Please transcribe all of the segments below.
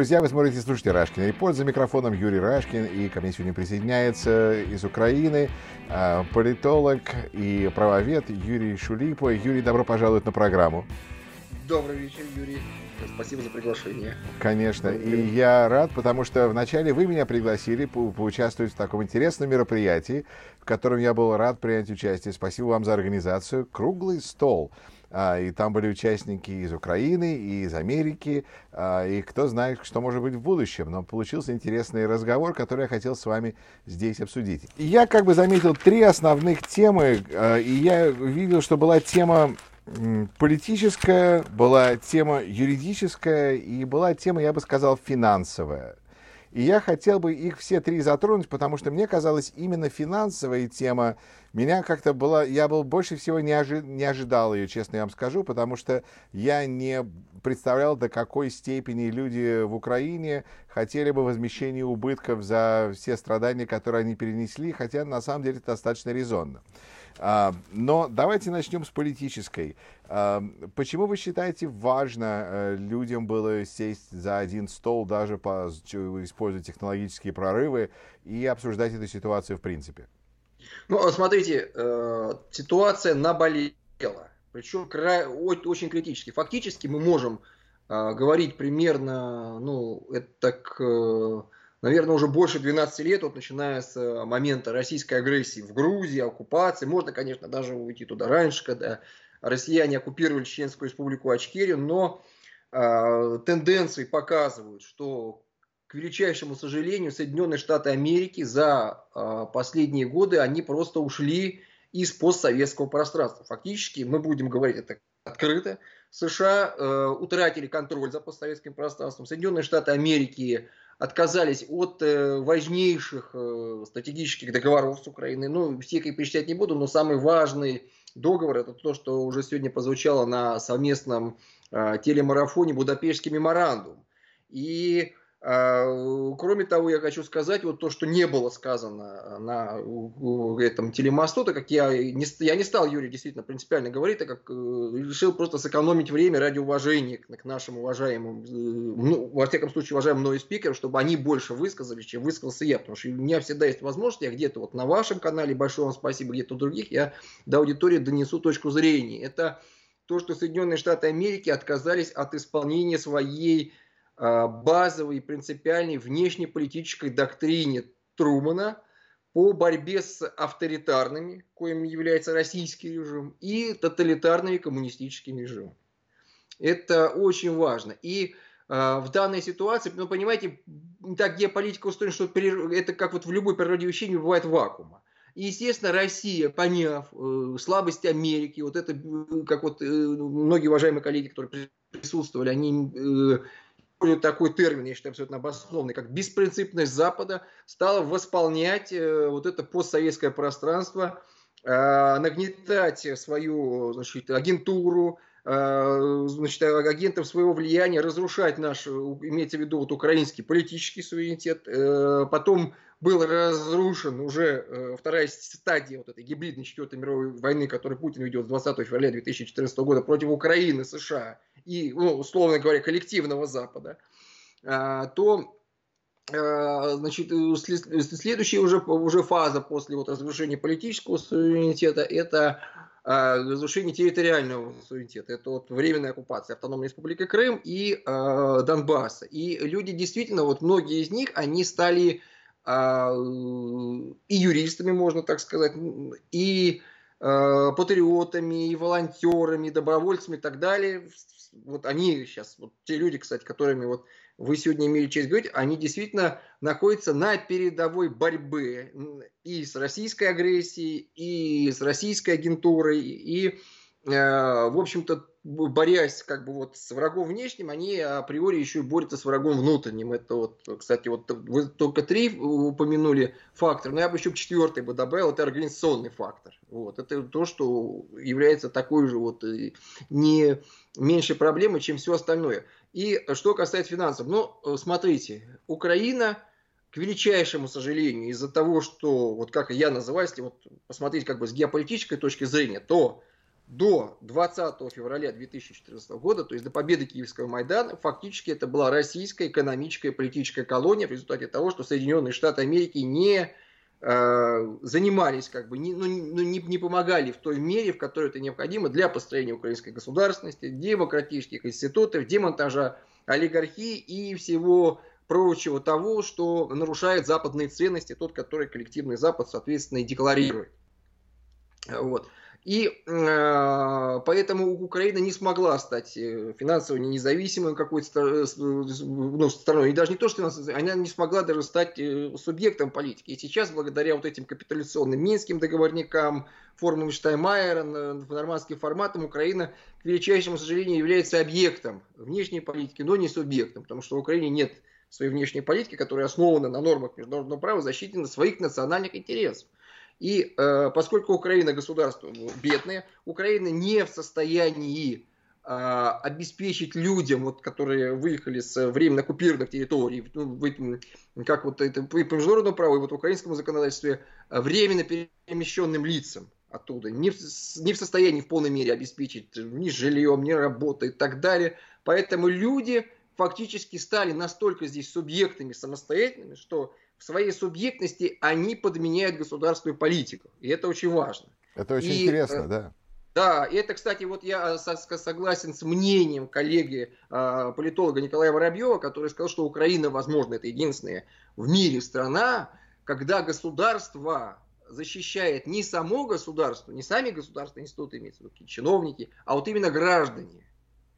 Друзья, вы смотрите «Слушайте Рашкина». И под за микрофоном Юрий Рашкин. И ко мне сегодня присоединяется из Украины а, политолог и правовед Юрий Шулипо. Юрий, добро пожаловать на программу. Добрый вечер, Юрий. Спасибо за приглашение. Конечно. И я рад, потому что вначале вы меня пригласили по поучаствовать в таком интересном мероприятии, в котором я был рад принять участие. Спасибо вам за организацию. Круглый стол. А, и там были участники из Украины, и из Америки, а, и кто знает, что может быть в будущем. Но получился интересный разговор, который я хотел с вами здесь обсудить. Я как бы заметил три основных темы, а, и я видел, что была тема политическая, была тема юридическая и была тема, я бы сказал, финансовая. И я хотел бы их все три затронуть, потому что мне казалось, именно финансовая тема меня как-то была... Я был больше всего не, ожи, не ожидал ее, честно я вам скажу, потому что я не представлял, до какой степени люди в Украине хотели бы возмещения убытков за все страдания, которые они перенесли, хотя на самом деле это достаточно резонно. А, но давайте начнем с политической. А, почему вы считаете важно э, людям было сесть за один стол, даже по, используя технологические прорывы, и обсуждать эту ситуацию в принципе? Ну, смотрите, э, ситуация наболела, причем край, очень критически. Фактически мы можем э, говорить примерно, ну, это так наверное, уже больше 12 лет, вот начиная с э, момента российской агрессии в Грузии, оккупации. Можно, конечно, даже уйти туда раньше, когда россияне оккупировали Чеченскую республику Ачкерию, но э, тенденции показывают, что, к величайшему сожалению, Соединенные Штаты Америки за э, последние годы, они просто ушли из постсоветского пространства. Фактически, мы будем говорить это открыто, США э, утратили контроль за постсоветским пространством, Соединенные Штаты Америки отказались от э, важнейших э, стратегических договоров с Украиной. Ну, все их перечислять не буду, но самый важный договор это то, что уже сегодня прозвучало на совместном э, телемарафоне Будапештский меморандум. И кроме того, я хочу сказать, вот то, что не было сказано на этом телемосту, так как я не, я не стал, Юрий, действительно принципиально говорить, так как э, решил просто сэкономить время ради уважения к, нашим уважаемым, э, ну, во всяком случае, уважаемым мной спикерам, чтобы они больше высказались, чем высказался я, потому что у меня всегда есть возможность, я где-то вот на вашем канале, большое вам спасибо, где-то у других, я до аудитории донесу точку зрения. Это то, что Соединенные Штаты Америки отказались от исполнения своей а, базовой и принципиальной внешнеполитической доктрине Трумана по борьбе с авторитарными, коим является российский режим, и тоталитарными коммунистическими режимами. Это очень важно. И э, в данной ситуации, ну, понимаете, так геополитика устроена, что это как вот в любой природе вещей не бывает вакуума. И, естественно, Россия, поняв э, слабость Америки, вот это, как вот э, многие уважаемые коллеги, которые присутствовали, они э, такой термин, я считаю, абсолютно обоснованный, как беспринципность Запада, стала восполнять э, вот это постсоветское пространство, э, нагнетать свою значит, агентуру, значит, агентов своего влияния, разрушать наш, имеется в виду вот украинский политический суверенитет. Потом был разрушен уже вторая стадия вот этой гибридной четвертой мировой войны, которую Путин ведет с 20 февраля 2014 года против Украины, США и, ну, условно говоря, коллективного Запада, а, то а, значит, э, следующая уже, уже фаза после вот разрушения политического суверенитета – это а, разрушение территориального суверенитета. Это вот временная оккупация Автономной Республики Крым и э, Донбасса. И люди действительно, вот многие из них, они стали э, и юристами, можно так сказать, и э, патриотами, и волонтерами, и добровольцами и так далее вот они сейчас, вот те люди, кстати, которыми вот вы сегодня имели честь говорить, они действительно находятся на передовой борьбы и с российской агрессией, и с российской агентурой, и, в общем-то, борясь как бы вот с врагом внешним, они априори еще и борются с врагом внутренним. Это вот, кстати, вот вы только три упомянули фактор, но я бы еще четвертый бы добавил, это организационный фактор. Вот, это то, что является такой же вот э, не меньшей проблемой, чем все остальное. И что касается финансов, ну, э, смотрите, Украина, к величайшему сожалению, из-за того, что, вот как я называю, вот посмотреть как бы с геополитической точки зрения, то до 20 февраля 2014 года, то есть до победы Киевского Майдана, фактически это была российская экономическая и политическая колония в результате того, что Соединенные Штаты Америки не э, занимались, как бы, не, ну, ну, не, не помогали в той мере, в которой это необходимо для построения украинской государственности, демократических институтов, демонтажа олигархии и всего прочего того, что нарушает западные ценности, тот, который коллективный Запад, соответственно, и декларирует. Вот. И э, поэтому Украина не смогла стать э, финансово независимой какой-то э, ну, страной. И даже не то, что она не смогла даже стать э, субъектом политики. И сейчас, благодаря вот этим капитуляционным минским договорникам, формулам Штайнмайера, нормандским форматам, Украина, к величайшему сожалению, является объектом внешней политики, но не субъектом. Потому что в Украине нет своей внешней политики, которая основана на нормах международного права, защите своих национальных интересов. И э, поскольку Украина государство ну, бедное, Украина не в состоянии э, обеспечить людям, вот, которые выехали с временно оккупированных территорий, ну, в, как вот это по международному праву и вот в украинском законодательстве, э, временно перемещенным лицам оттуда, не в, не в состоянии в полной мере обеспечить ни жильем, ни работой и так далее. Поэтому люди фактически стали настолько здесь субъектами самостоятельными, что в своей субъектности они подменяют государственную политику. И это очень важно. Это очень и, интересно, э, да. Да, и это, кстати, вот я согласен с мнением коллеги э, политолога Николая Воробьева, который сказал, что Украина, возможно, это единственная в мире страна, когда государство защищает не само государство, не сами государственные институты, имеются в виду чиновники, а вот именно граждане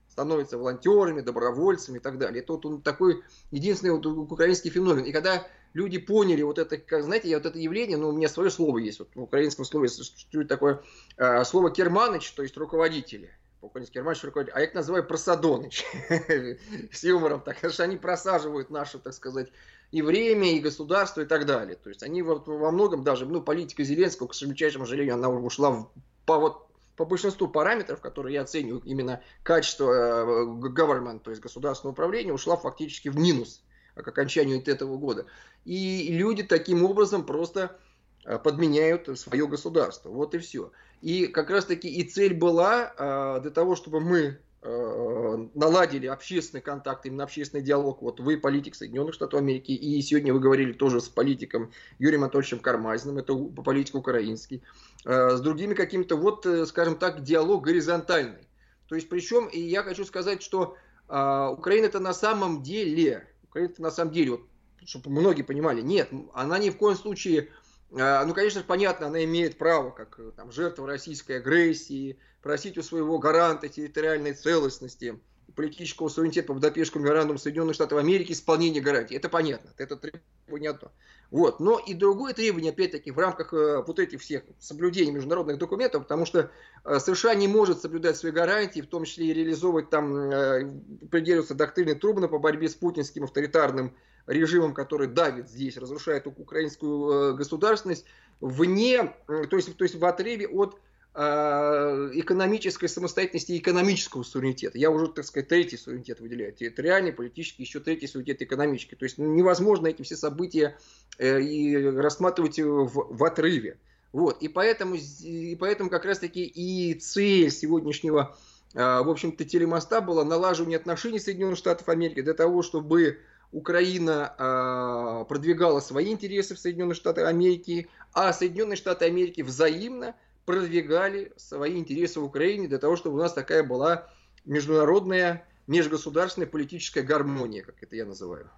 становятся волонтерами, добровольцами и так далее. Это вот он такой единственный вот украинский феномен. И когда люди поняли вот это, как, знаете, я вот это явление, ну, у меня свое слово есть, вот в украинском слове существует такое э, слово керманыч, то есть руководители. По-украински керманыч руководитель, а я их называю просадоныч, с юмором, так что они просаживают наше, так сказать, и время, и государство, и так далее. То есть они вот во многом даже, ну, политика Зеленского, к сожалению, она ушла в, по вот по большинству параметров, которые я оцениваю именно качество э, government, то есть государственного управления, ушла фактически в минус к окончанию этого года. И люди таким образом просто э, подменяют свое государство. Вот и все. И как раз таки и цель была э, для того, чтобы мы э, наладили общественный контакт, именно общественный диалог. Вот вы политик Соединенных Штатов Америки, и сегодня вы говорили тоже с политиком Юрием Анатольевичем Кармазиным, это политик украинский, с другими какими-то, вот, скажем так, диалог горизонтальный. То есть, причем, и я хочу сказать, что Украина это на самом деле Украина на самом деле, вот, чтобы многие понимали, нет, она ни в коем случае, а, ну, конечно, понятно, она имеет право, как э, там, жертва российской агрессии, просить у своего гаранта территориальной целостности, политического суверенитета по Будапештскому меморандуму Соединенных Штатов Америки исполнение гарантий. Это понятно, это требование одно. Вот. Но и другое требование, опять-таки, в рамках э, вот этих всех соблюдений международных документов, потому что э, США не может соблюдать свои гарантии, в том числе и реализовывать там, э, придерживаться доктрины Трубана по борьбе с путинским авторитарным режимом, который давит здесь, разрушает украинскую государственность, вне, то есть, то есть в отрыве от экономической самостоятельности и экономического суверенитета. Я уже, так сказать, третий суверенитет выделяю. Территориальный, политический, еще третий суверенитет экономический. То есть невозможно эти все события э, и рассматривать в, в отрыве. Вот. И, поэтому, и поэтому как раз-таки и цель сегодняшнего, э, в общем-то, телемоста была налаживание отношений Соединенных Штатов Америки для того, чтобы Украина продвигала свои интересы в Соединенных Штатах Америки, а Соединенные Штаты Америки взаимно продвигали свои интересы в Украине для того, чтобы у нас такая была международная, межгосударственная политическая гармония, как это я называю.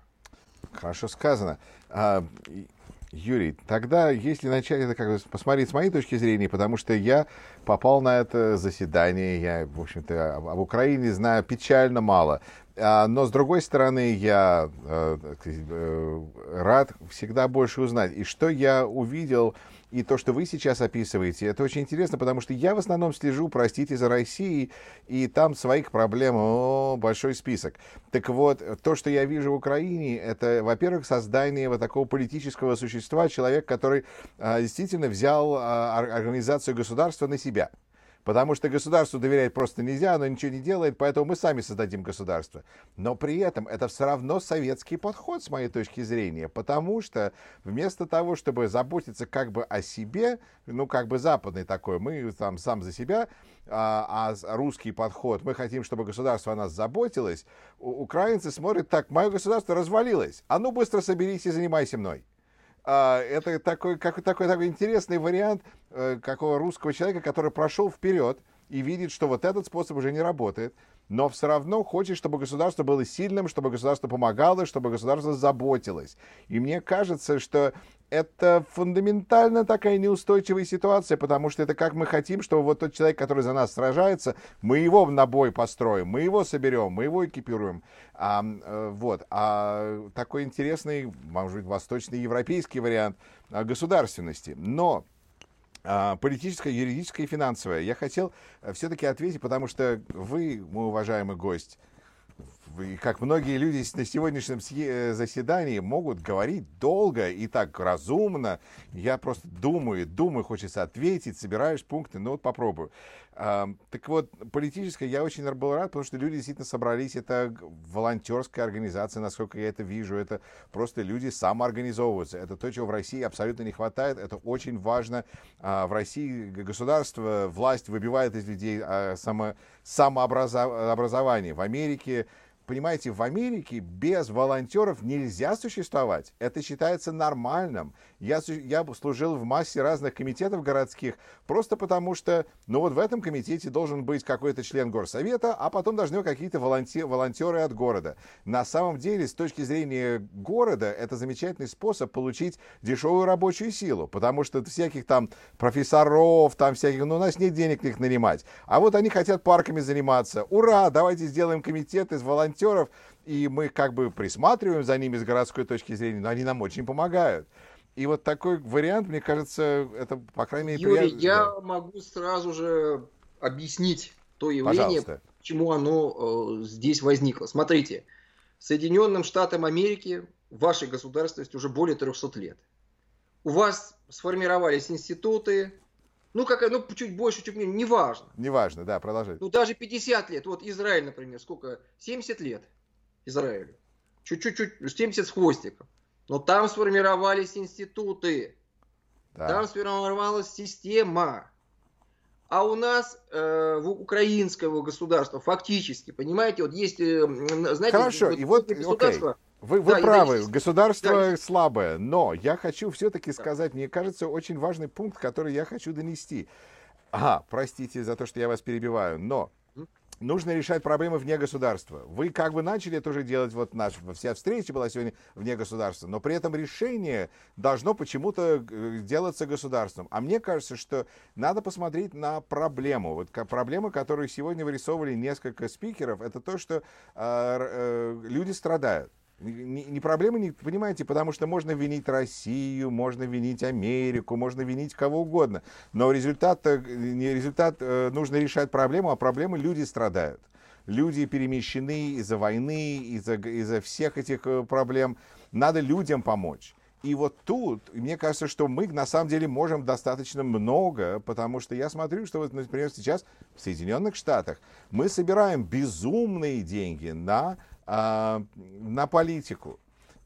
Хорошо сказано. А, Юрий, тогда если начать это как бы посмотреть с моей точки зрения, потому что я попал на это заседание, я, в общем-то, об Украине знаю печально мало. А, но, с другой стороны, я э, э, рад всегда больше узнать. И что я увидел и то, что вы сейчас описываете, это очень интересно, потому что я в основном слежу, простите, за Россией, и там своих проблем о, большой список. Так вот, то, что я вижу в Украине, это, во-первых, создание вот такого политического существа, человек, который а, действительно взял а, организацию государства на себя Потому что государству доверять просто нельзя, оно ничего не делает, поэтому мы сами создадим государство. Но при этом это все равно советский подход, с моей точки зрения, потому что вместо того, чтобы заботиться как бы о себе, ну, как бы западный такой, мы там сам за себя, а, а русский подход, мы хотим, чтобы государство о нас заботилось, украинцы смотрят так, мое государство развалилось, а ну быстро соберись и занимайся мной. А, это такой, как, такой, такой интересный вариант э, какого русского человека, который прошел вперед и видит, что вот этот способ уже не работает, но все равно хочет, чтобы государство было сильным, чтобы государство помогало, чтобы государство заботилось. И мне кажется, что это фундаментально такая неустойчивая ситуация, потому что это как мы хотим, чтобы вот тот человек, который за нас сражается, мы его на бой построим, мы его соберем, мы его экипируем. А, вот. а такой интересный, может быть, восточноевропейский вариант а, государственности. Но политическое, юридическое и финансовое. Я хотел э, все-таки ответить, потому что вы, мой уважаемый гость, как многие люди на сегодняшнем э, заседании могут говорить долго и так разумно. Я просто думаю, думаю, хочется ответить, собираешь пункты, ну вот попробую. Так вот, политическая я очень был рад, потому что люди действительно собрались, это волонтерская организация, насколько я это вижу, это просто люди самоорганизовываются. Это то, чего в России абсолютно не хватает, это очень важно. А, в России государство, власть выбивает из людей а, само, самообразование. В Америке Понимаете, в Америке без волонтеров нельзя существовать. Это считается нормальным. Я, я служил в массе разных комитетов городских, просто потому что, ну вот в этом комитете должен быть какой-то член горсовета, а потом должны быть какие-то волонтер, волонтеры от города. На самом деле, с точки зрения города, это замечательный способ получить дешевую рабочую силу, потому что всяких там профессоров, там всяких, ну у нас нет денег их нанимать. А вот они хотят парками заниматься. Ура, давайте сделаем комитет из волонтеров, и мы как бы присматриваем за ними с городской точки зрения, но они нам очень помогают. И вот такой вариант, мне кажется, это, по крайней мере, Юрий, приятно. я да. могу сразу же объяснить то явление, Пожалуйста. почему оно э, здесь возникло. Смотрите, Соединенным Штатам Америки, вашей государственности уже более 300 лет. У вас сформировались институты, ну, как, ну, чуть больше, чуть меньше, неважно. Неважно, да, продолжайте. Ну, даже 50 лет. Вот Израиль, например, сколько? 70 лет Израилю. Чуть-чуть, 70 с хвостиком. Но там сформировались институты, да. там сформировалась система. А у нас э, в украинского государства фактически, понимаете, вот есть, э, знаете, Хорошо, вот, и вот, государство. Вы, вы да, правы, государство да, слабое, но я хочу все-таки сказать, мне кажется, очень важный пункт, который я хочу донести. Ага, простите за то, что я вас перебиваю, но нужно решать проблемы вне государства. Вы как бы начали это уже делать, вот наша вся встреча была сегодня вне государства, но при этом решение должно почему-то э, делаться государством. А мне кажется, что надо посмотреть на проблему. Вот проблема, которую сегодня вырисовывали несколько спикеров, это то, что э, э, люди страдают. Не, проблема, не, понимаете, потому что можно винить Россию, можно винить Америку, можно винить кого угодно. Но результат, не результат э, нужно решать проблему, а проблемы люди страдают. Люди перемещены из-за войны, из-за из всех этих э, проблем. Надо людям помочь. И вот тут, мне кажется, что мы на самом деле можем достаточно много, потому что я смотрю, что вот, например, сейчас в Соединенных Штатах мы собираем безумные деньги на на политику.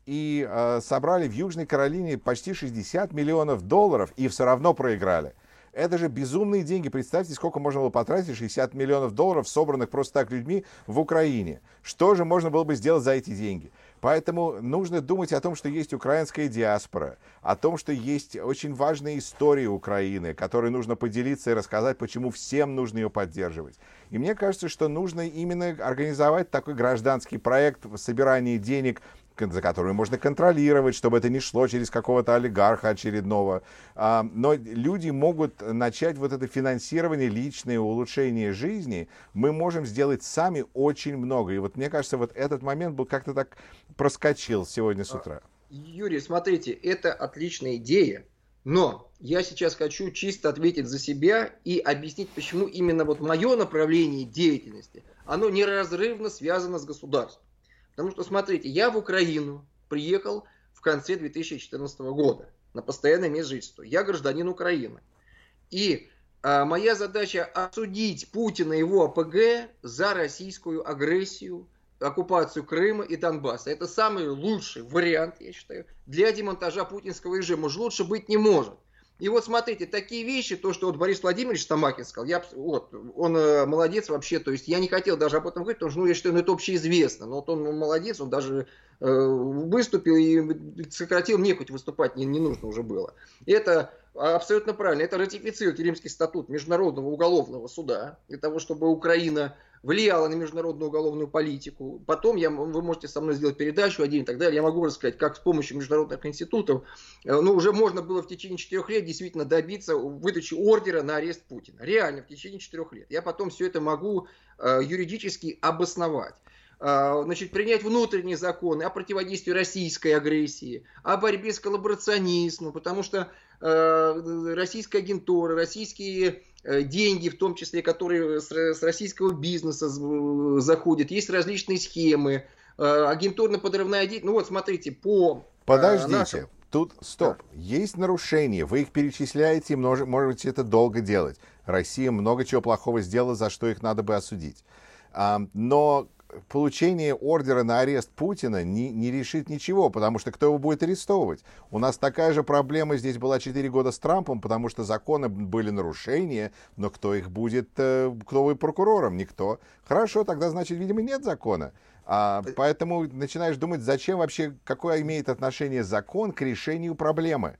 И э, собрали в Южной Каролине почти 60 миллионов долларов и все равно проиграли. Это же безумные деньги. Представьте, сколько можно было потратить 60 миллионов долларов, собранных просто так людьми в Украине. Что же можно было бы сделать за эти деньги? Поэтому нужно думать о том, что есть украинская диаспора, о том, что есть очень важная история Украины, которой нужно поделиться и рассказать, почему всем нужно ее поддерживать. И мне кажется, что нужно именно организовать такой гражданский проект собирания денег за которую можно контролировать, чтобы это не шло через какого-то олигарха очередного. А, но люди могут начать вот это финансирование личное, улучшение жизни. Мы можем сделать сами очень много. И вот мне кажется, вот этот момент был как-то так проскочил сегодня с утра. Юрий, смотрите, это отличная идея, но я сейчас хочу чисто ответить за себя и объяснить, почему именно вот мое направление деятельности, оно неразрывно связано с государством. Потому что, смотрите, я в Украину приехал в конце 2014 года на постоянное место жительства. Я гражданин Украины. И А моя задача осудить Путина и его АПГ за российскую агрессию, оккупацию Крыма и Донбасса. Это самый лучший вариант, я считаю, для демонтажа путинского режима. Уж лучше быть не может. И вот смотрите, такие вещи, то, что вот Борис Владимирович Стамакин сказал, я, вот, он э, молодец вообще, то есть я не хотел даже об этом говорить, потому что ну, я считаю, ну, это общеизвестно, но вот он ну, молодец, он даже э, выступил и сократил, мне хоть выступать не, не нужно уже было. Это абсолютно правильно, это ратифицирует Римский статут Международного уголовного суда, для того, чтобы Украина влияла на международную уголовную политику. Потом я, вы можете со мной сделать передачу один и так далее. Я могу рассказать, как с помощью международных институтов, э, ну, уже можно было в течение четырех лет действительно добиться выдачи ордера на арест Путина. Реально, в течение четырех лет. Я потом все это могу э, юридически обосновать значит, принять внутренние законы о противодействии российской агрессии, о борьбе с коллаборационизмом, потому что э, российская агентура, российские Э, деньги, в том числе, которые с российского бизнеса заходят, есть различные схемы, э, агентурно-подрывная деятельность. Ну вот, смотрите, по... Э, Подождите, нашим... тут стоп. Да. Есть нарушения, вы их перечисляете, может, можете это долго делать. Россия много чего плохого сделала, за что их надо бы осудить. Но получение ордера на арест Путина не, не решит ничего, потому что кто его будет арестовывать? У нас такая же проблема здесь была 4 года с Трампом, потому что законы были нарушения, но кто их будет, э, кто будет прокурором? Никто. Хорошо, тогда, значит, видимо, нет закона. А, поэтому начинаешь думать, зачем вообще, какое имеет отношение закон к решению проблемы?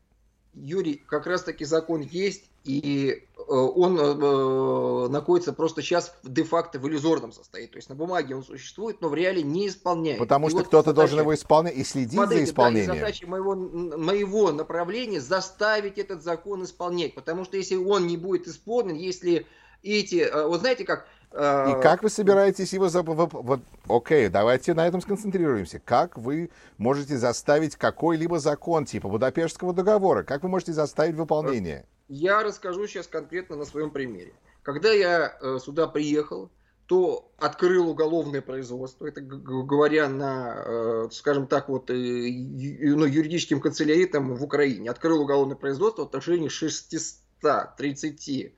Юрий, как раз таки закон есть, и э, он э, находится просто сейчас де-факто в иллюзорном состоянии. То есть на бумаге он существует, но в реале не исполняет. Потому и что вот кто-то задача, должен его исполнять и следить смотрите, за исполнением. Да, задача моего, моего направления заставить этот закон исполнять. Потому что если он не будет исполнен, если эти... Э, вот знаете как и как вы собираетесь его... За... Вот, окей, давайте на этом сконцентрируемся. Как вы можете заставить какой-либо закон типа Будапештского договора? Как вы можете заставить выполнение? Я расскажу сейчас конкретно на своем примере. Когда я э, сюда приехал, то открыл уголовное производство, это говоря на, э, скажем так, вот, э, ну, юридическим канцеляриям в Украине, открыл уголовное производство в отношении 630 а,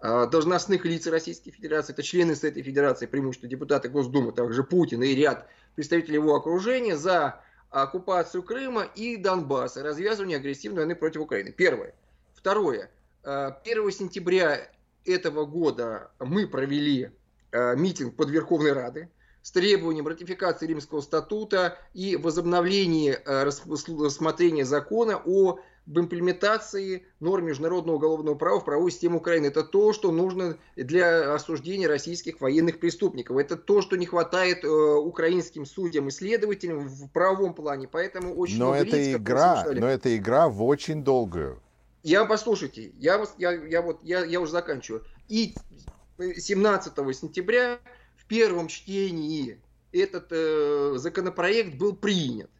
должностных лиц Российской Федерации, это члены с этой федерации, преимущественно депутаты Госдумы, также Путин и ряд представителей его окружения за оккупацию Крыма и Донбасса, развязывание агрессивной войны против Украины. Первое. Второе. 1 а, сентября этого года мы провели а, митинг под Верховной Рады с требованием ратификации Римского статута и возобновления рассмотрения закона о в имплементации норм международного уголовного права в правовую систему Украины. Это то, что нужно для осуждения российских военных преступников. Это то, что не хватает э, украинским судьям и следователям в правовом плане. Поэтому очень но много это лиц, игра, но это игра в очень долгую. Я послушайте, я, я, я, вот, я, я уже заканчиваю. И 17 сентября в первом чтении этот э, законопроект был принят.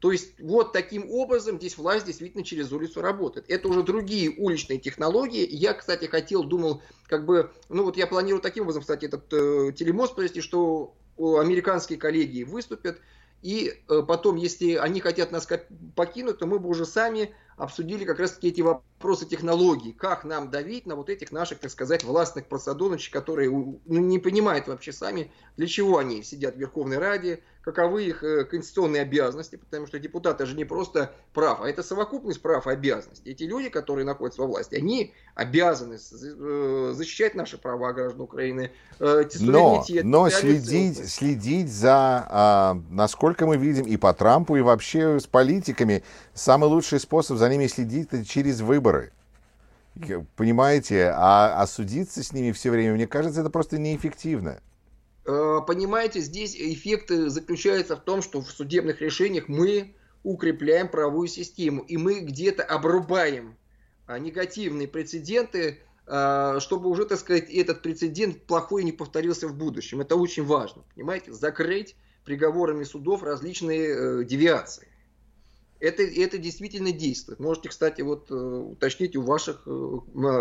То есть вот таким образом здесь власть действительно через улицу работает. Это уже другие уличные технологии. Я, кстати, хотел, думал, как бы, ну вот я планирую таким образом, кстати, этот э, телемост провести, что американские коллеги выступят, и э, потом, если они хотят нас покинуть, то мы бы уже сами обсудили как раз таки эти вопросы технологий, как нам давить на вот этих наших, так сказать, властных просадоночек, которые ну, не понимают вообще сами, для чего они сидят в Верховной Раде, каковы их э, конституционные обязанности, потому что депутаты же не просто прав, а это совокупность прав и обязанностей. Эти люди, которые находятся во власти, они обязаны э, защищать наши права граждан Украины, э, но, но следить, следить за, а, насколько мы видим, и по Трампу, и вообще с политиками, самый лучший способ за ними следить это через выборы. Понимаете, а, а судиться с ними все время, мне кажется, это просто неэффективно. Э, понимаете, здесь эффект заключается в том, что в судебных решениях мы укрепляем правовую систему, и мы где-то обрубаем а, негативные прецеденты, а, чтобы уже, так сказать, этот прецедент плохой не повторился в будущем. Это очень важно, понимаете, закрыть приговорами судов различные э, девиации. Это, это действительно действует. Можете, кстати, вот э, уточнить у ваших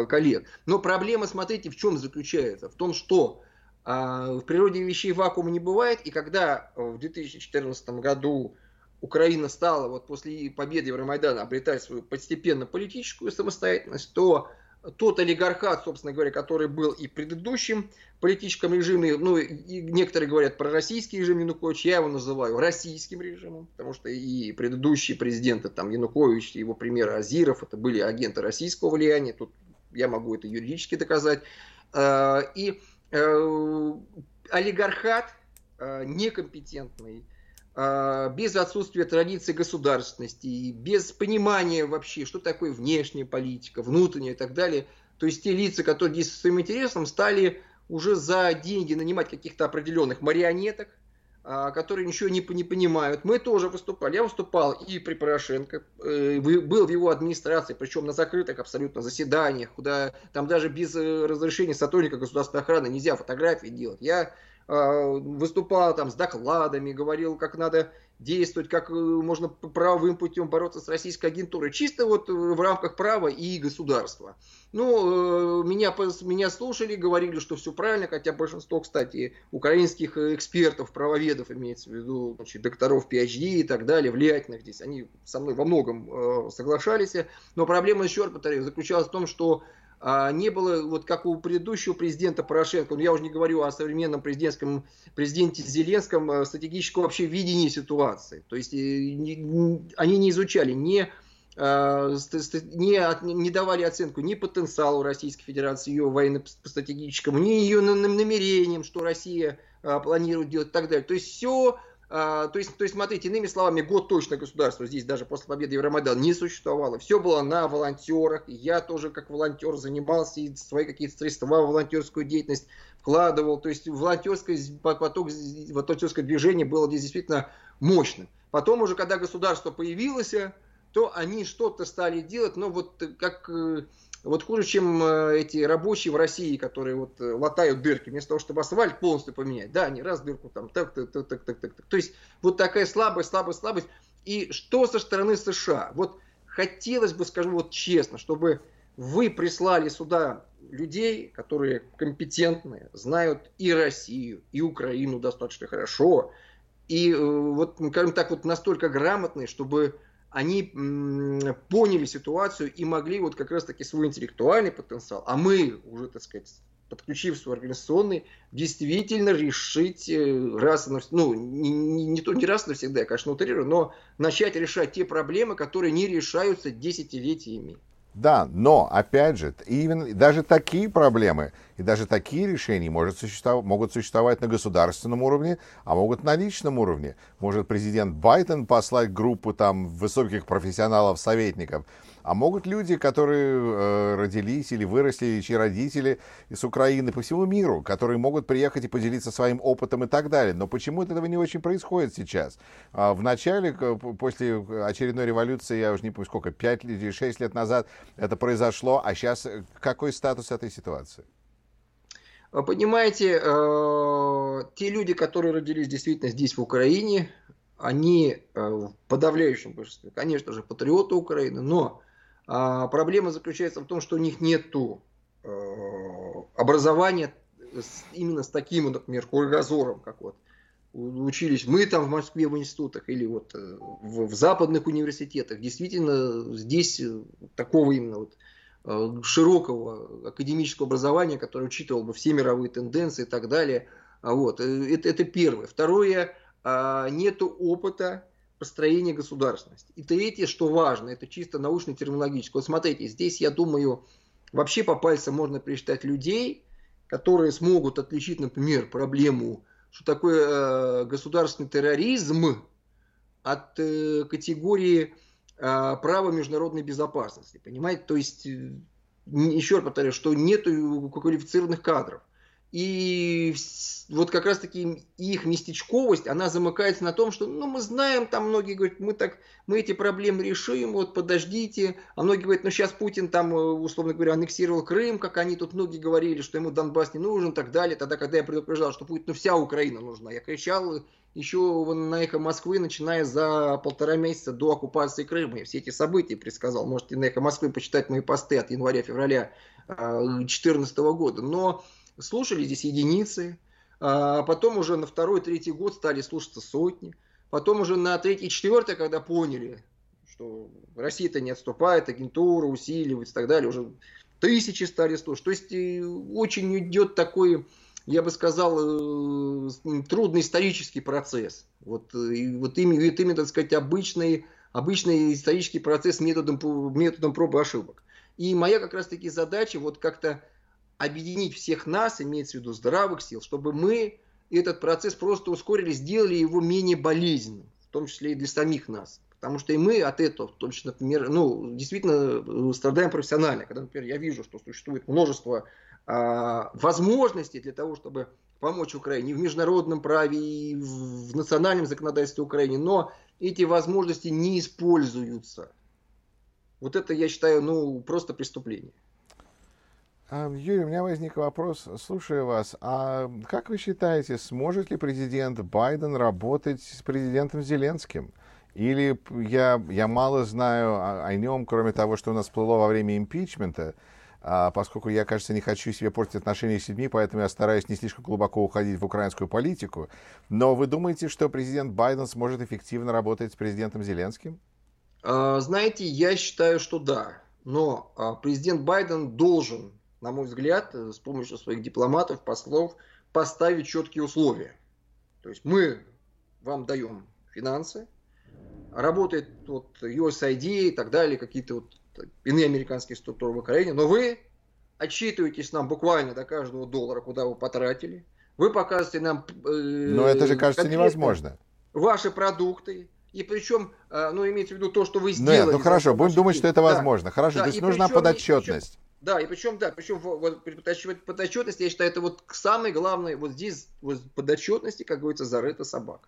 коллег. Но проблема, смотрите, в чем заключается? В том, что а, в природе вещей вакуума не бывает, и когда в 2014 году Украина стала вот после победы Евромайдана обретать свою постепенно политическую самостоятельность, то тот олигархат, собственно говоря, который был и в предыдущем политическом режиме, ну, и некоторые говорят про российский режим Януковича, я его называю российским режимом, потому что и предыдущие президенты, там, Янукович, его пример Азиров, это были агенты российского влияния, тут я могу это юридически доказать. А, и э, олигархат э, некомпетентный, без отсутствия традиции государственности, без понимания вообще, что такое внешняя политика, внутренняя и так далее. То есть те лица, которые действуют своим интересом, стали уже за деньги нанимать каких-то определенных марионеток, а, которые ничего не, не понимают. Мы тоже выступали. Я выступал и при Порошенко, э, был в его администрации, причем на закрытых абсолютно заседаниях, куда там даже без э, разрешения сотрудника государственной охраны нельзя фотографии делать. Я а, выступал там с докладами, говорил, как надо действовать, как э, можно правовым путем бороться с российской агентурой. Чисто вот в рамках права и государства. Ну, э, меня, меня слушали, говорили, что все правильно, хотя большинство, кстати, украинских экспертов, правоведов, имеется в виду, значит, докторов PhD и так далее, влиятельных здесь, они со мной во многом э, соглашались. Но проблема, еще раз повторяю, заключалась в том, что не было, вот как у предыдущего президента Порошенко, ну, я уже не говорю о современном президентском, президенте Зеленском, э, стратегического вообще видении ситуации. То есть э, они не изучали, не, э, не, не давали оценку ни потенциалу Российской Федерации, ее военно-стратегическому, ни ее намерениям, что Россия планирует делать и так далее. То есть все а, то, есть, то есть, смотрите, иными словами, год точно государства здесь даже после победы Евромайдана не существовало. Все было на волонтерах. Я тоже как волонтер занимался и свои какие-то средства в волонтерскую деятельность вкладывал. То есть волонтерское поток, волонтерское движение было здесь действительно мощным. Потом уже, когда государство появилось, то они что-то стали делать, но вот как э, вот хуже, чем э, эти рабочие в России, которые вот э, латают дырки, вместо того, чтобы асфальт полностью поменять. Да, они раз дырку там, так, так, так, так, так, так. То есть вот такая слабость, слабость, слабость. И что со стороны США? Вот хотелось бы, скажу вот честно, чтобы вы прислали сюда людей, которые компетентные, знают и Россию, и Украину достаточно хорошо, и э, вот, скажем так, вот настолько грамотные, чтобы они поняли ситуацию и могли вот как раз-таки свой интеллектуальный потенциал, а мы уже, так сказать, подключив свой организационный, действительно решить э, раз ну, не, не, не, не раз навсегда, я, конечно, утрирую, но начать решать те проблемы, которые не решаются десятилетиями. Да, но, опять же, именно, даже такие проблемы и даже такие решения может существов, могут существовать на государственном уровне, а могут на личном уровне. Может президент Байден послать группу там высоких профессионалов, советников, а могут люди, которые э, родились или выросли, или чьи родители из Украины по всему миру, которые могут приехать и поделиться своим опытом и так далее. Но почему этого не очень происходит сейчас? А в начале, после очередной революции, я уже не помню сколько, 5 или 6 лет назад это произошло, а сейчас э, какой статус этой ситуации? Понимаете, э, те люди, которые родились действительно здесь, в Украине, они э, в подавляющем большинстве, конечно же, патриоты Украины, но а проблема заключается в том, что у них нет э, образования именно с таким, например, кругозором, как вот учились мы там в Москве в институтах или вот в, в западных университетах. Действительно, здесь такого именно вот широкого академического образования, которое учитывало бы все мировые тенденции и так далее. А вот. Это, это первое. Второе, а, нету опыта построение государственности. И третье, что важно, это чисто научно-терминологическое. Вот смотрите, здесь, я думаю, вообще по пальцам можно пересчитать людей, которые смогут отличить, например, проблему, что такое э, государственный терроризм от э, категории э, права международной безопасности. Понимаете? То есть, э, еще раз повторяю, что нет квалифицированных кадров. И вот как раз-таки их местечковость, она замыкается на том, что, ну, мы знаем, там многие говорят, мы так, мы эти проблемы решим, вот подождите. А многие говорят, ну, сейчас Путин там, э, условно говоря, аннексировал Крым, как они тут многие говорили, что ему Донбасс не нужен и так далее. Тогда, когда я предупреждал, что Путину вся Украина нужна, я кричал еще на эхо Москвы, начиная за полтора месяца до оккупации Крыма. И все эти события предсказал. Можете на эхо Москвы почитать мои посты от января-февраля 2014 э, года. Но слушали здесь единицы, а потом уже на второй, третий год стали слушаться сотни, потом уже на третий, четвертый, когда поняли, что Россия-то не отступает, агентура усиливается и так далее, уже тысячи стали слушать. То есть очень идет такой, я бы сказал, трудный исторический процесс. Вот, и вот именно, так сказать, обычный, обычный исторический процесс методом, методом пробы ошибок. И моя как раз-таки задача вот как-то объединить всех нас, имеется в виду здравых сил, чтобы мы этот процесс просто ускорили, сделали его менее болезненным, в том числе и для самих нас. Потому что и мы от этого, в том числе, например, ну, действительно страдаем профессионально. Когда, например, я вижу, что существует множество а, возможностей для того, чтобы помочь Украине в международном праве, и в национальном законодательстве Украины, но эти возможности не используются. Вот это, я считаю, ну, просто преступление. А, Юрий, у меня возник вопрос, слушая вас, а как вы считаете, сможет ли президент Байден работать с президентом Зеленским? Или я, я мало знаю о, о нем, кроме того, что у нас всплыло во время импичмента, а, поскольку я, кажется, не хочу себе портить отношения с людьми, поэтому я стараюсь не слишком глубоко уходить в украинскую политику. Но вы думаете, что президент Байден сможет эффективно работать с президентом Зеленским? А, знаете, я считаю, что да. Но а, президент Байден должен, на мой взгляд, э, с помощью своих дипломатов, послов, поставить четкие условия. То есть мы вам даем финансы, работает вот USAID и так далее, какие-то вот иные американские структуры в Украине, но вы отчитываетесь нам буквально до каждого доллара, куда вы потратили. Вы показываете нам... Э, но это же, кажется, невозможно. Ваши продукты, и причем, э, ну, имеется в виду то, что вы сделали. Нет, ну хорошо, будем думать, что это возможно. Да, Хорошо, да, то есть нужна причем, подотчетность. Причем, да, и причем, да, причем вот, подотчетность, я считаю, это вот самое главное, вот здесь вот подотчетности, как говорится, зарыта собака.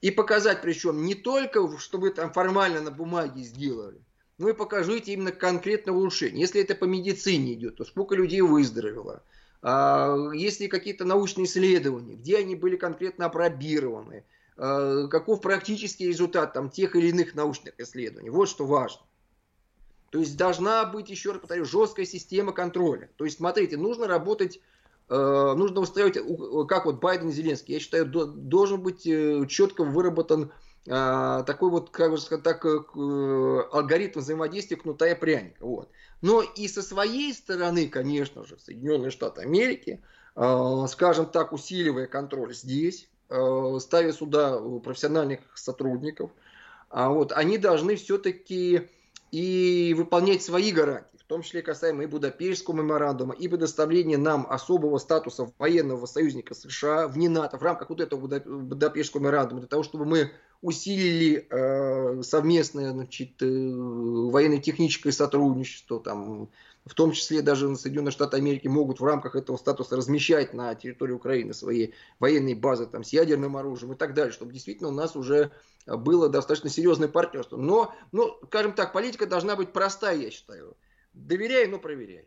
И показать, причем не только, что вы там формально на бумаге сделали, но и покажите именно конкретное улучшение. Если это по медицине идет, то сколько людей выздоровело, а, если какие-то научные исследования, где они были конкретно опробированы, Э, каков практический результат там, тех или иных научных исследований. Вот что важно. То есть должна быть, еще раз повторю, жесткая система контроля. То есть, смотрите, нужно работать, э, нужно устраивать, как вот Байден и Зеленский, я считаю, должен быть э, четко выработан такой вот, как бы сказать так, алгоритм взаимодействия кнута и пряника. Вот. Но и со своей стороны, конечно же, Соединенные Штаты Америки, скажем так, усиливая контроль здесь, Э, ставя сюда профессиональных сотрудников, а вот, они должны все-таки и выполнять свои гарантии, том числе касаемо и Будапештского меморандума, и предоставления нам особого статуса военного союзника США вне НАТО в рамках вот этого Будапештского меморандума, для того, чтобы мы усилили э, совместное значит, э, военно-техническое сотрудничество, там, в том числе даже Соединенные Штаты Америки могут в рамках этого статуса размещать на территории Украины свои военные базы там, с ядерным оружием и так далее, чтобы действительно у нас уже было достаточно серьезное партнерство. Но, ну, скажем так, политика должна быть простая, я считаю. Доверяй, но проверяй.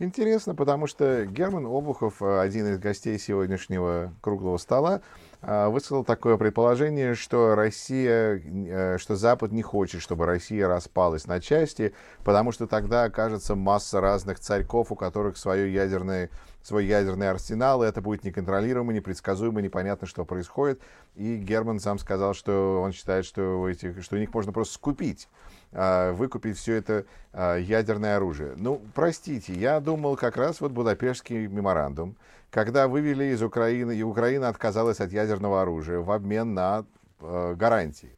Интересно, потому что Герман Обухов, один из гостей сегодняшнего круглого стола, а, высказал такое предположение, что Россия, э, что Запад не хочет, чтобы Россия распалась на части, потому что тогда окажется масса разных царьков, у которых свое ядерное, свой ядерный арсенал, и это будет неконтролируемо, непредсказуемо, непонятно, что происходит. И Герман сам сказал, что он считает, что, у этих, что у них можно просто скупить а, выкупить все это а, ядерное оружие. Ну, простите, я думал как раз вот Будапештский меморандум, когда вывели из Украины, и Украина отказалась от ядерного оружия в обмен на э, гарантии.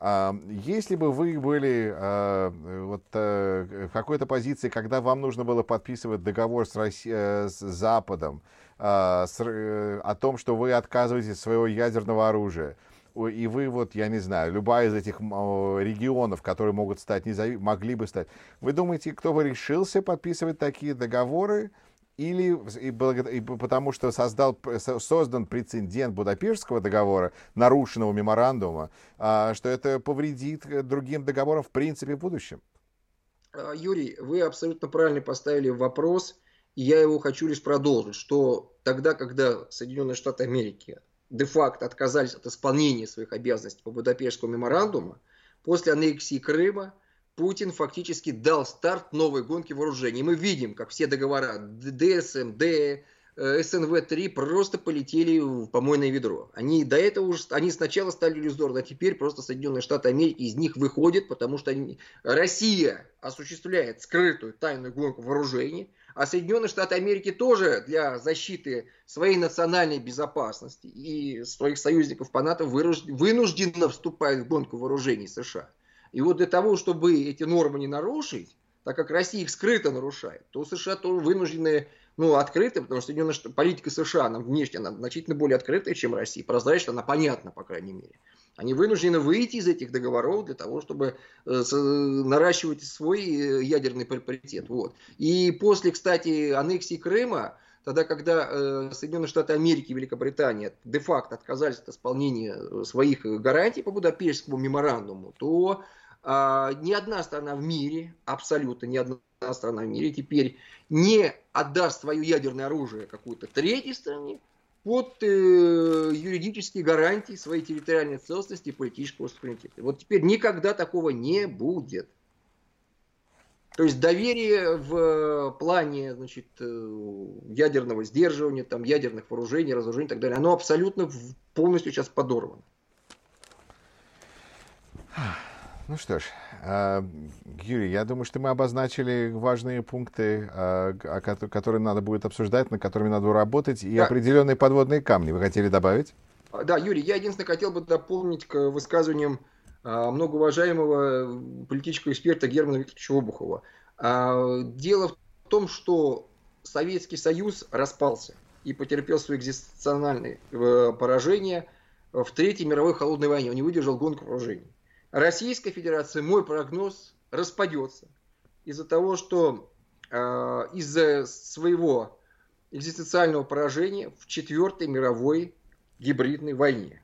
Если бы вы были э, вот, э, в какой-то позиции, когда вам нужно было подписывать договор с, Росси... Э, с Западом с, о том, что вы отказываетесь от своего ядерного оружия, и вы вот, я не знаю, любая из этих регионов, которые могут стать могли бы стать, вы думаете, кто бы решился подписывать такие договоры? Или и, и потому что создал, создан прецедент Будапештского договора, нарушенного меморандума, а, что это повредит э, другим договорам в принципе в будущем? А, Юрий, вы абсолютно правильно поставили вопрос, и я его хочу лишь продолжить, что тогда, когда Соединенные Штаты Америки де-факто отказались от исполнения своих обязанностей по Будапештскому меморандуму, после аннексии Крыма Путин фактически дал старт новой гонке вооружений. Мы видим, как все договора ДСМ, Д, э, СНВ-3 просто полетели в помойное ведро. Они до этого уже, они сначала стали иллюзорны, а теперь просто Соединенные Штаты Америки из них выходят, потому что они, Россия осуществляет скрытую тайную гонку вооружений, а Соединенные Штаты Америки тоже для защиты своей национальной безопасности и своих союзников по НАТО вынужденно вступают в гонку вооружений США. И вот для того, чтобы эти нормы не нарушить, так как Россия их скрыто нарушает, то США тоже вынуждены ну, открыты, потому что Соединенная политика США нам внешне она значительно более открытая, чем Россия. Прозрачно, она понятна, по крайней мере. Они вынуждены выйти из этих договоров для того, чтобы э, наращивать свой э, ядерный приоритет. Вот. И после, кстати, аннексии Крыма, тогда, когда э, Соединенные Штаты Америки и Великобритания де-факто отказались от исполнения своих гарантий по Будапештскому меморандуму, то ни одна страна в мире, абсолютно ни одна страна в мире теперь не отдаст свое ядерное оружие какой-то третьей стране под э, юридические гарантии своей территориальной целостности и политического суверенитета. Вот теперь никогда такого не будет. То есть доверие в плане значит, э, ядерного сдерживания, там, ядерных вооружений, разоружений и так далее, оно абсолютно полностью сейчас подорвано. Ну что ж, а, Юрий, я думаю, что мы обозначили важные пункты, а, которые надо будет обсуждать, над которыми надо работать, и да. определенные подводные камни. Вы хотели добавить? А, да, Юрий, я единственное хотел бы дополнить к высказываниям многоуважаемого политического эксперта Германа Викторовича Обухова. Дело в том, что Советский Союз распался и потерпел свое экзистенциальное э, поражение в Третьей мировой холодной войне. Он не выдержал гонку вооружений. Российская Федерация, мой прогноз, распадется из-за того, что э, из-за своего экзистенциального поражения в Четвертой мировой гибридной войне.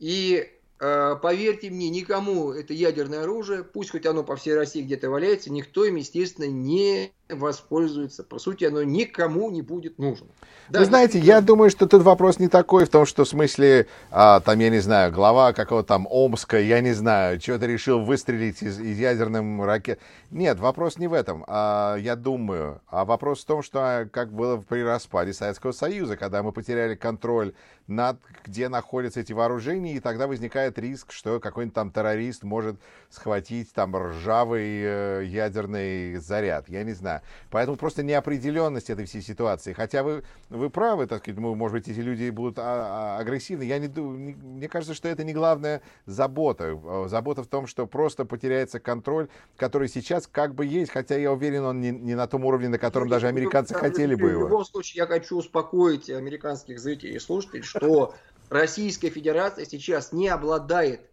И э, поверьте мне, никому это ядерное оружие, пусть хоть оно по всей России где-то валяется, никто им, естественно, не воспользуется. По сути, оно никому не будет нужно. Да, Вы знаете, я думаю, что тут вопрос не такой в том, что в смысле, а, там, я не знаю, глава какого-то там Омска, я не знаю, чего-то решил выстрелить из, из ядерным ракет. Нет, вопрос не в этом, а, я думаю. А вопрос в том, что а, как было при распаде Советского Союза, когда мы потеряли контроль над, где находятся эти вооружения, и тогда возникает риск, что какой-нибудь там террорист может схватить там ржавый э, ядерный заряд. Я не знаю. Поэтому просто неопределенность этой всей ситуации. Хотя вы вы правы, так сказать, может быть, эти люди будут а, а, агрессивны. Я не, не, мне кажется, что это не главная забота. Э, забота в том, что просто потеряется контроль, который сейчас как бы есть, хотя я уверен, он не, не на том уровне, на котором даже американцы хотели бы его. В любом случае, я хочу успокоить американских зрителей и слушателей, что Российская Федерация сейчас не обладает,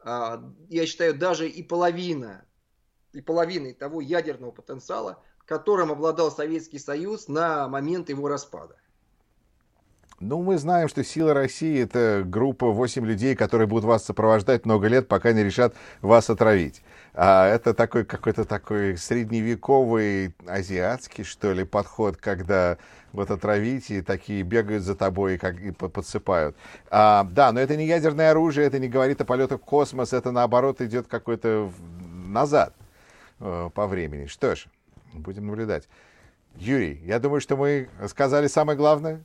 а, я считаю, даже и половина, и половиной того ядерного потенциала, которым обладал Советский Союз на момент его распада. Ну, мы знаем, что «Сила России» — это группа 8 людей, которые будут вас сопровождать много лет, пока не решат вас отравить. А это такой какой-то такой средневековый азиатский, что ли, подход, когда вот отравить и такие бегают за тобой и, как, и подсыпают. А, да, но это не ядерное оружие, это не говорит о полетах в космос, это наоборот идет какой-то назад э, по времени. Что ж, будем наблюдать. Юрий, я думаю, что мы сказали самое главное.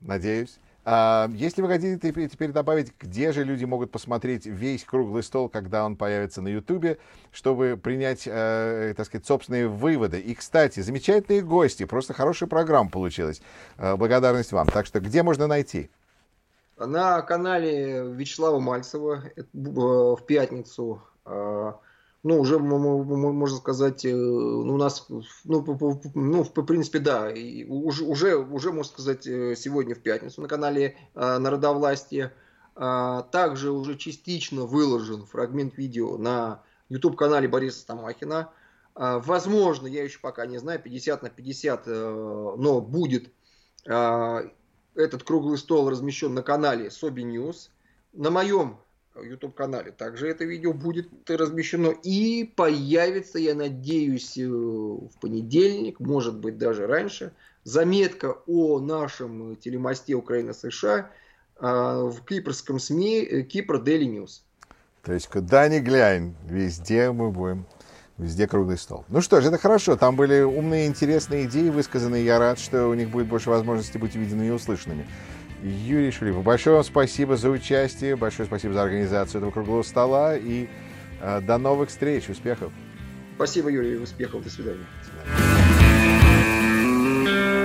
Надеюсь. А, если вы хотите теперь добавить, где же люди могут посмотреть весь круглый стол, когда он появится на Ютубе, чтобы принять, э, так сказать, собственные выводы. И, кстати, замечательные гости, просто хорошая программа получилась. Э, благодарность вам. Так что где можно найти? На канале Вячеслава Мальцева э, в пятницу э, ну, уже, можно сказать, э, ну, у нас, ну, ну, в принципе, да, уже, уже, уже, можно сказать, э, сегодня в пятницу на канале э, Народовластия. А, также уже частично выложен фрагмент видео на YouTube-канале Бориса Стамахина. А, возможно, я еще пока не знаю, 50 на 50, но будет а, этот круглый стол размещен на канале Соби News. На моем YouTube-канале. Также это видео будет размещено и появится, я надеюсь, э, в понедельник, может быть даже раньше, заметка о нашем телемосте Украина-США а, в кипрском СМИ э, Кипр Daily News. То есть куда ни глянь, везде мы будем Везде круглый стол. Ну что ж, это хорошо. Там были умные, интересные идеи высказаны. Я рад, что у них будет больше возможностей быть увиденными и услышанными. Юрий Шулип, Большое вам спасибо за участие, большое спасибо за организацию этого круглого стола и э, до новых встреч, успехов. Спасибо, Юрий, успехов, до свидания. До свидания.